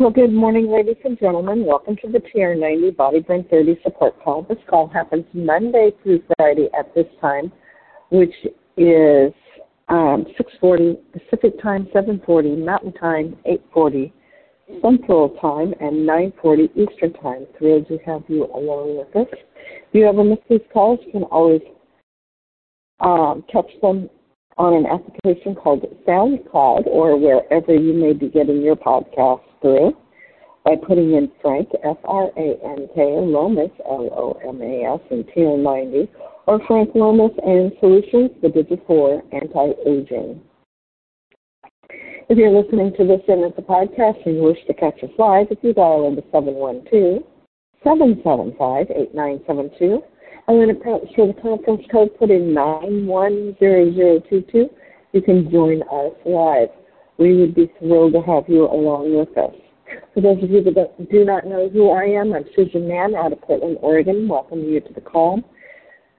Well, good morning, ladies and gentlemen. Welcome to the TR90 Body Brain 30 support call. This call happens Monday through Friday at this time, which is um, 6:40 Pacific Time, 7:40 Mountain Time, 8:40 Central Time, and 9:40 Eastern Time. Thrilled to have you along with us. If you ever miss these calls, you can always um, catch them on an application called SoundCloud or wherever you may be getting your podcast through by putting in Frank, F-R-A-N-K, Lomas, L-O-M-A-S, and TR90, or Frank Lomas and Solutions, the digit 4, anti-aging. If you're listening to this in as a podcast and you wish to catch us live, if you dial into 712 775 8972, and then for the conference code, put in 910022. You can join us live. We would be thrilled to have you along with us. For those of you that do not know who I am, I'm Susan Mahon out of Portland, Oregon. Welcome you to the call.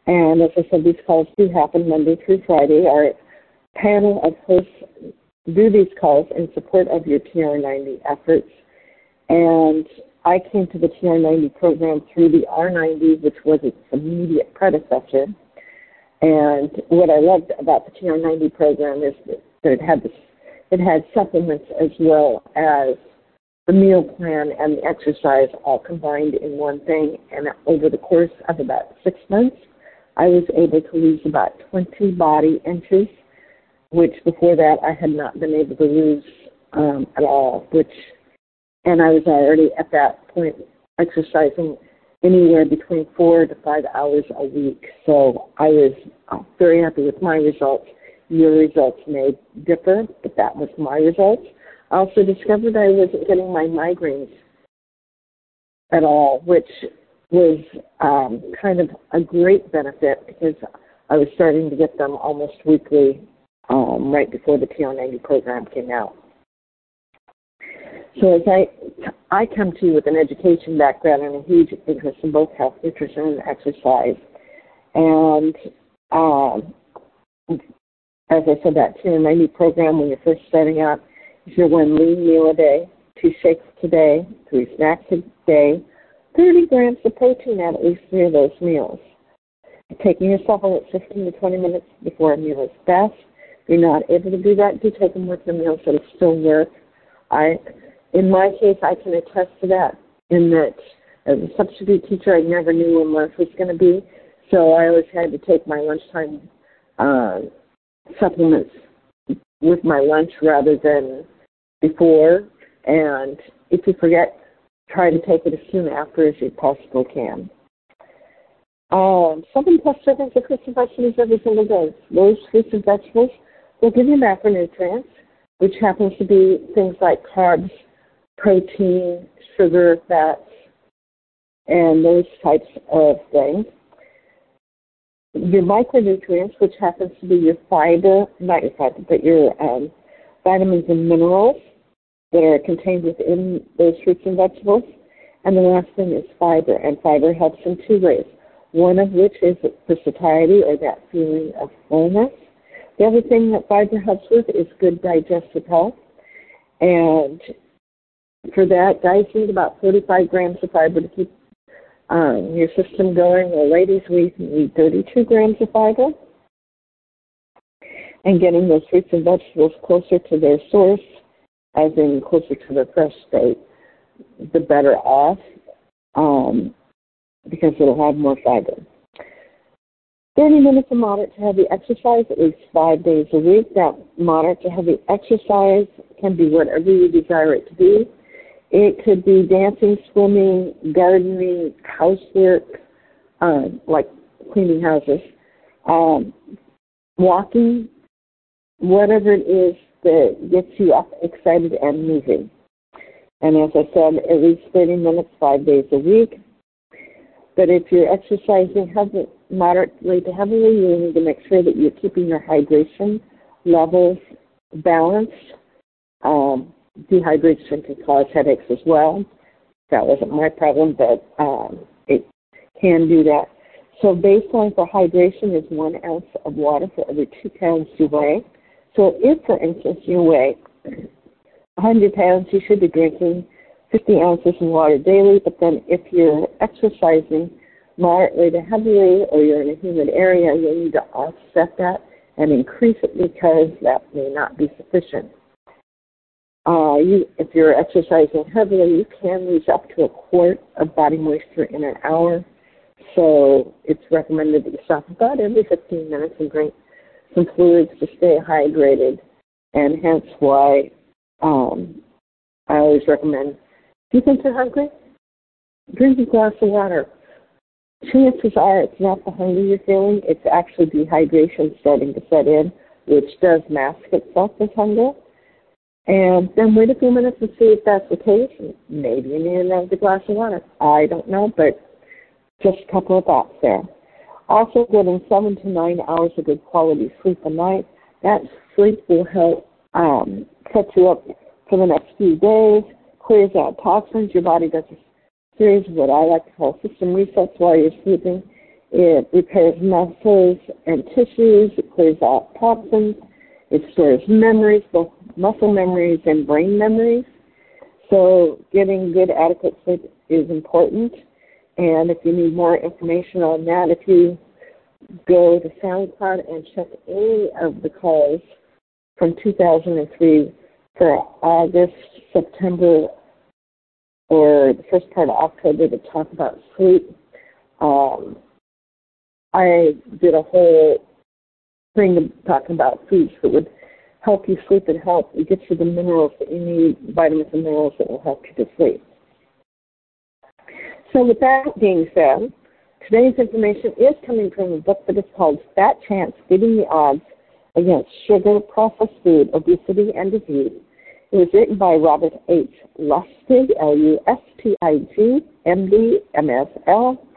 And as I said, these calls do happen Monday through Friday. Our panel of hosts do these calls in support of your TR90 efforts. And I came to the TR90 program through the R90, which was its immediate predecessor. And what I loved about the TR90 program is that it had this, it had supplements as well as the meal plan and the exercise all combined in one thing. And over the course of about six months, I was able to lose about 20 body inches, which before that I had not been able to lose um, at all, which and I was already at that point exercising anywhere between four to five hours a week. So I was uh, very happy with my results. Your results may differ, but that was my results. I also discovered I wasn't getting my migraines at all, which was um, kind of a great benefit because I was starting to get them almost weekly um, right before the TR90 program came out. So as I, I come to you with an education background and a huge interest in both health, nutrition, and exercise. And um, as I said, that TR90 program, when you're first starting out, is your one lean meal a day, two shakes a day, three snacks a day, 30 grams of protein at least three of those meals. Taking yourself out 15 to 20 minutes before a meal is best. If you're not able to do that, do take them with your meals, it still work. I in my case, I can attest to that. In that, as a substitute teacher, I never knew when lunch was going to be, so I always had to take my lunchtime uh, supplements with my lunch rather than before. And if you forget, try to take it as soon after as you possibly can. Um, seven plus servings of fruits and vegetables every single day. Those fruits and vegetables will give you macronutrients, which happens to be things like carbs, protein, sugar, fats, and those types of things. Your micronutrients, which happens to be your fiber, not your fiber, but your um, vitamins and minerals that are contained within those fruits and vegetables. And the last thing is fiber, and fiber helps in two ways. One of which is for satiety or that feeling of fullness. The other thing that fiber helps with is good digestive health. And for that, guys need about 45 grams of fiber to keep um, your system going. Well, ladies, we need 32 grams of fiber. And getting those fruits and vegetables closer to their source, as in closer to their fresh state, the better off um, because it'll have more fiber. 30 minutes of moderate to heavy exercise at least five days a week. That moderate to heavy exercise can be whatever you desire it to be. It could be dancing, swimming, gardening, housework, uh, like cleaning houses, um, walking, whatever it is that gets you up, excited, and moving. And as I said, at least 30 minutes, five days a week. But if you're exercising heavy, moderately to heavily, you need to make sure that you're keeping your hydration levels balanced. Um, dehydration can cause headaches as well. That wasn't my problem, but um, it can do that. So baseline for hydration is one ounce of water for every two pounds you weigh. So if, for instance, you weigh 100 pounds, you should be drinking 50 ounces of water daily. But then if you're exercising moderately to heavily or you're in a humid area, you'll need to offset that and increase it because that may not be sufficient. Uh, you, if you're exercising heavily, you can lose up to a quart of body moisture in an hour. So it's recommended that you stop about every 15 minutes and drink some fluids to stay hydrated. And hence why um, I always recommend, do you think you're hungry? Drink a glass of water. Chances are it's not the hunger you're feeling, it's actually dehydration starting to set in, which does mask itself as hunger. And then wait a few minutes and see if that's the case. Maybe you need another glass of water. I don't know, but just a couple of thoughts there. Also, getting seven to nine hours of good quality sleep a night. That sleep will help um, set you up for the next few days, clears out toxins. Your body does a series of what I like to call system resets while you're sleeping. It repairs muscles and tissues. It clears out toxins. It stores memories, both muscle memories and brain memories. So getting good adequate sleep is important. And if you need more information on that, if you go to SoundCloud and check any of the calls from 2003 for August, September, or the first part of October to talk about sleep, um, I did a whole thing talking about foods that would help you sleep and help get you the minerals that you need, vitamins and minerals that will help you to sleep. So with that being said, today's information is coming from a book that is called Fat Chance Beating the Odds Against Sugar, Processed Food, Obesity, and Disease. It was written by Robert H. Lustig, L-U-S-T-I-G, M-D, M-S-L.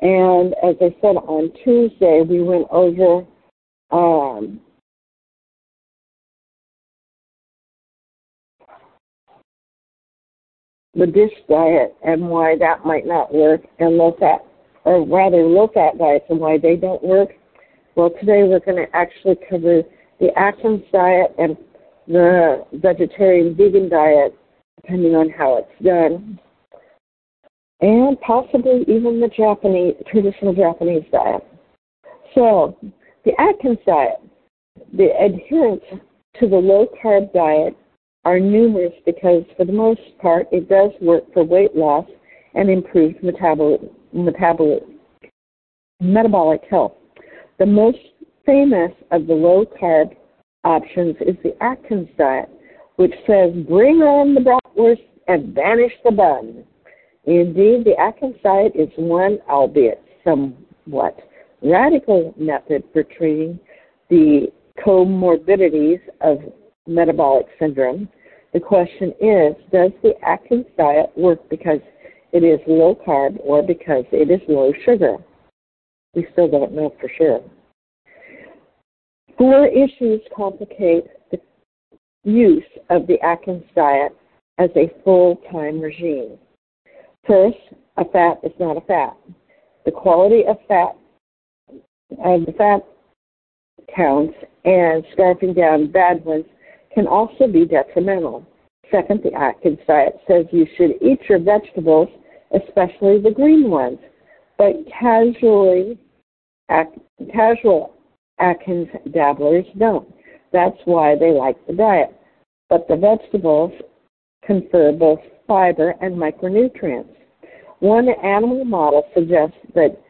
And as I said on Tuesday, we went over um, the DASH diet and why that might not work, and low fat, or rather low fat diets and why they don't work. Well, today we're going to actually cover the Atkins diet and the vegetarian vegan diet, depending on how it's done, and possibly even the Japanese traditional Japanese diet. So, the Atkins diet, the adherents to the low carb diet are numerous because, for the most part, it does work for weight loss and improved metabolic, metabolic, metabolic health. The most famous of the low carb options is the Atkins diet, which says, bring on the bratwurst and banish the bun. Indeed, the Atkins diet is one, albeit somewhat radical method for treating the comorbidities of metabolic syndrome the question is, does the Atkins diet work because it is low carb or because it is low sugar? We still don't know for sure. Four issues complicate the use of the Atkins diet as a full-time regime. First, a fat is not a fat. The quality of fat of the fat counts and scarfing down bad ones can also be detrimental. Second, the Atkins diet says you should eat your vegetables, especially the green ones, but casually, casual Atkins dabblers don't. That's why they like the diet. But the vegetables confer both fiber and micronutrients. One animal model suggests that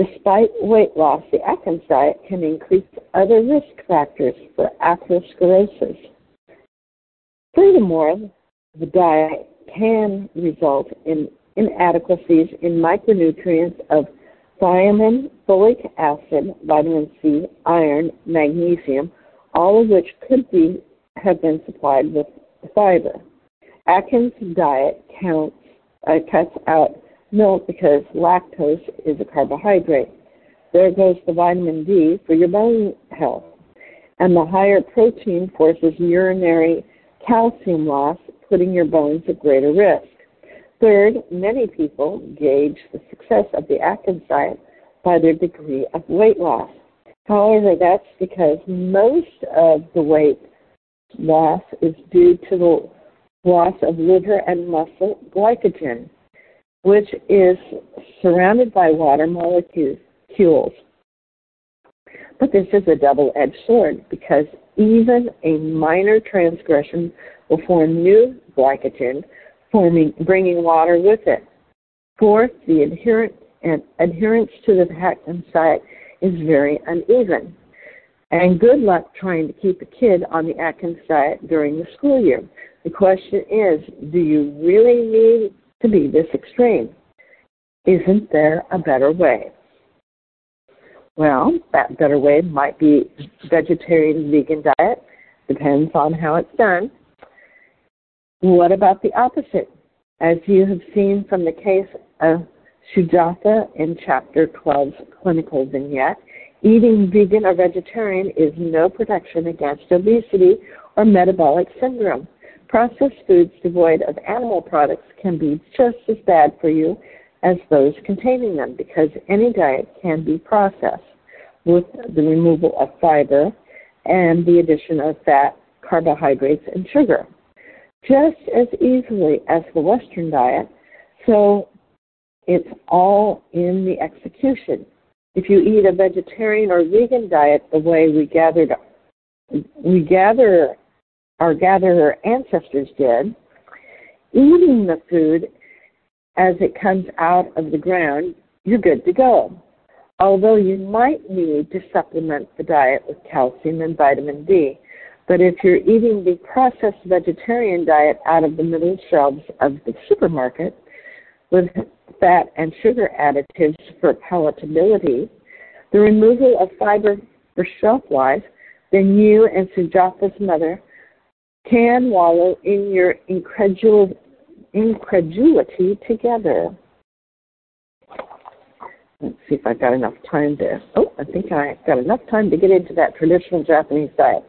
despite weight loss, the Atkins diet can increase other risk factors for atherosclerosis. Furthermore, the diet can result in inadequacies in micronutrients of thiamine, folic acid, vitamin C, iron, magnesium, all of which could be have been supplied with fiber. Atkins' diet counts, uh, cuts out milk because lactose is a carbohydrate. There goes the vitamin D for your bone health. And the higher protein forces urinary calcium loss, putting your bones at greater risk. Third, many people gauge the success of the Atkins diet by their degree of weight loss. However, that's because most of the weight loss is due to the loss of liver and muscle glycogen, which is surrounded by water molecules. But this is a double edged sword because even a minor transgression will form new glycogen, forming, bringing water with it. Fourth, the adherent, adherence to the Atkins diet is very uneven. And good luck trying to keep a kid on the Atkins diet during the school year. The question is, do you really need to be this extreme? Isn't there a better way? Well, that better way might be vegetarian vegan diet. Depends on how it's done. What about the opposite? As you have seen from the case of Sujatha in Chapter 12's clinical vignette, eating vegan or vegetarian is no protection against obesity or metabolic syndrome. Processed foods devoid of animal products can be just as bad for you as those containing them because any diet can be processed with the removal of fiber and the addition of fat, carbohydrates, and sugar just as easily as the Western diet. So it's all in the execution. If you eat a vegetarian or vegan diet the way we gathered, we gather our gatherer ancestors did, eating the food as it comes out of the ground, you're good to go. Although you might need to supplement the diet with calcium and vitamin D. But if you're eating the processed vegetarian diet out of the middle shelves of the supermarket with fat and sugar additives for palatability, the removal of fiber for shelf life, then you and Sujatha's mother can wallow in your incredul- incredulity together. Let's see if I've got enough time to. Oh, I think I've got enough time to get into that traditional Japanese diet.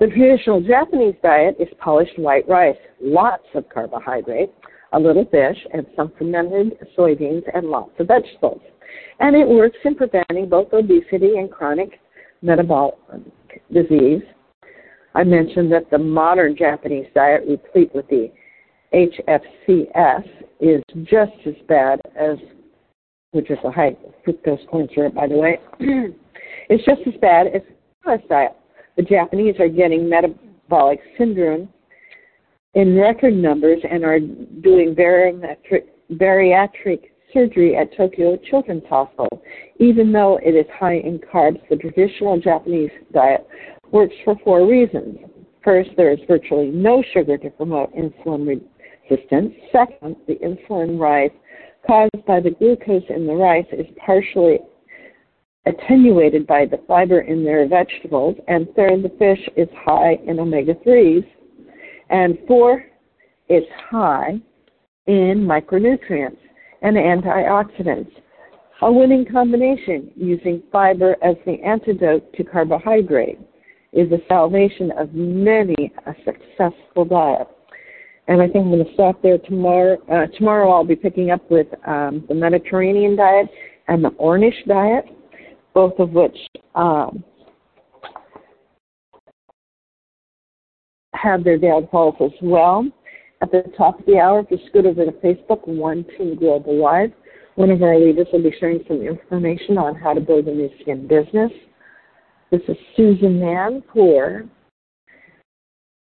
The traditional Japanese diet is polished white rice, lots of carbohydrate, a little fish, and some fermented soybeans, and lots of vegetables. And it works in preventing both obesity and chronic metabolic disease. I mentioned that the modern Japanese diet, replete with the HFCS, is just as bad as, which is a high fructose corn syrup, by the way. it's just as bad as the US diet the Japanese are getting metabolic syndrome in record numbers and are doing bariatric, bariatric surgery at Tokyo Children's Hospital. Even though it is high in carbs, the traditional Japanese diet works for four reasons. First, there is virtually no sugar to promote insulin resistance. Second, the insulin rise caused by the glucose in the rice is partially attenuated by the fiber in their vegetables. And third, the fish is high in omega 3s. And four, it's high in micronutrients and antioxidants. A winning combination using fiber as the antidote to carbohydrate is the salvation of many a successful diet. And I think I'm going to stop there tomorrow. Uh, tomorrow I'll be picking up with um, the Mediterranean diet and the Ornish diet both of which um, have their downfalls as well. At the top of the hour, if you scoot over to Facebook, One Team Global Live, one of our leaders will be sharing some information on how to build a Nu Skin business. This is Susan Mahon for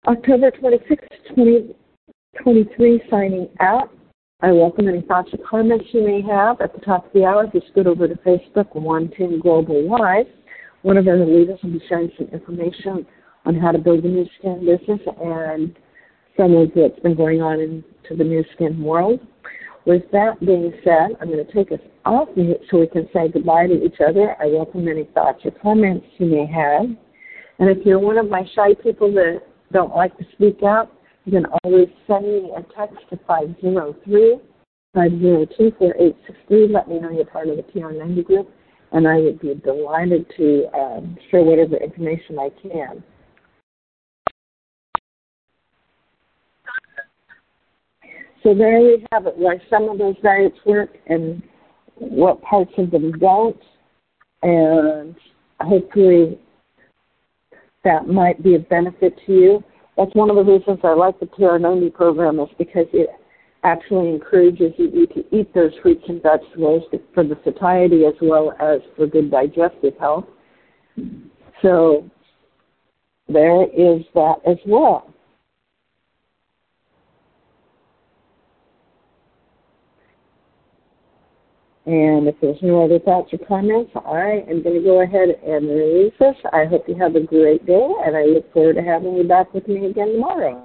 October 26, 2023, signing out. I welcome any thoughts or comments you may have at the top of the hour. If you scoot over to Facebook, One Team Global Live, one of our leaders will be sharing some information on how to build a Nu Skin business and some of what's been going on into the Nu Skin world. With that being said, I'm going to take us off mute so we can say goodbye to each other. I welcome any thoughts or comments you may have. And if you're one of my shy people that don't like to speak out, you can always send me a text to 503 502 4863. Let me know you're part of the TR90 group, and I would be delighted to um, share whatever information I can. So there we have it, why some of those diets work and what parts of them don't. And hopefully that might be of benefit to you. that's one of the reasons I like the TR90 program is because it actually encourages you to eat those fruits and vegetables for the satiety as well as for good digestive health. So there is that as well. And if there's no other thoughts or comments, I am going to go ahead and release this. I hope you have a great day, and I look forward to having you back with me again tomorrow.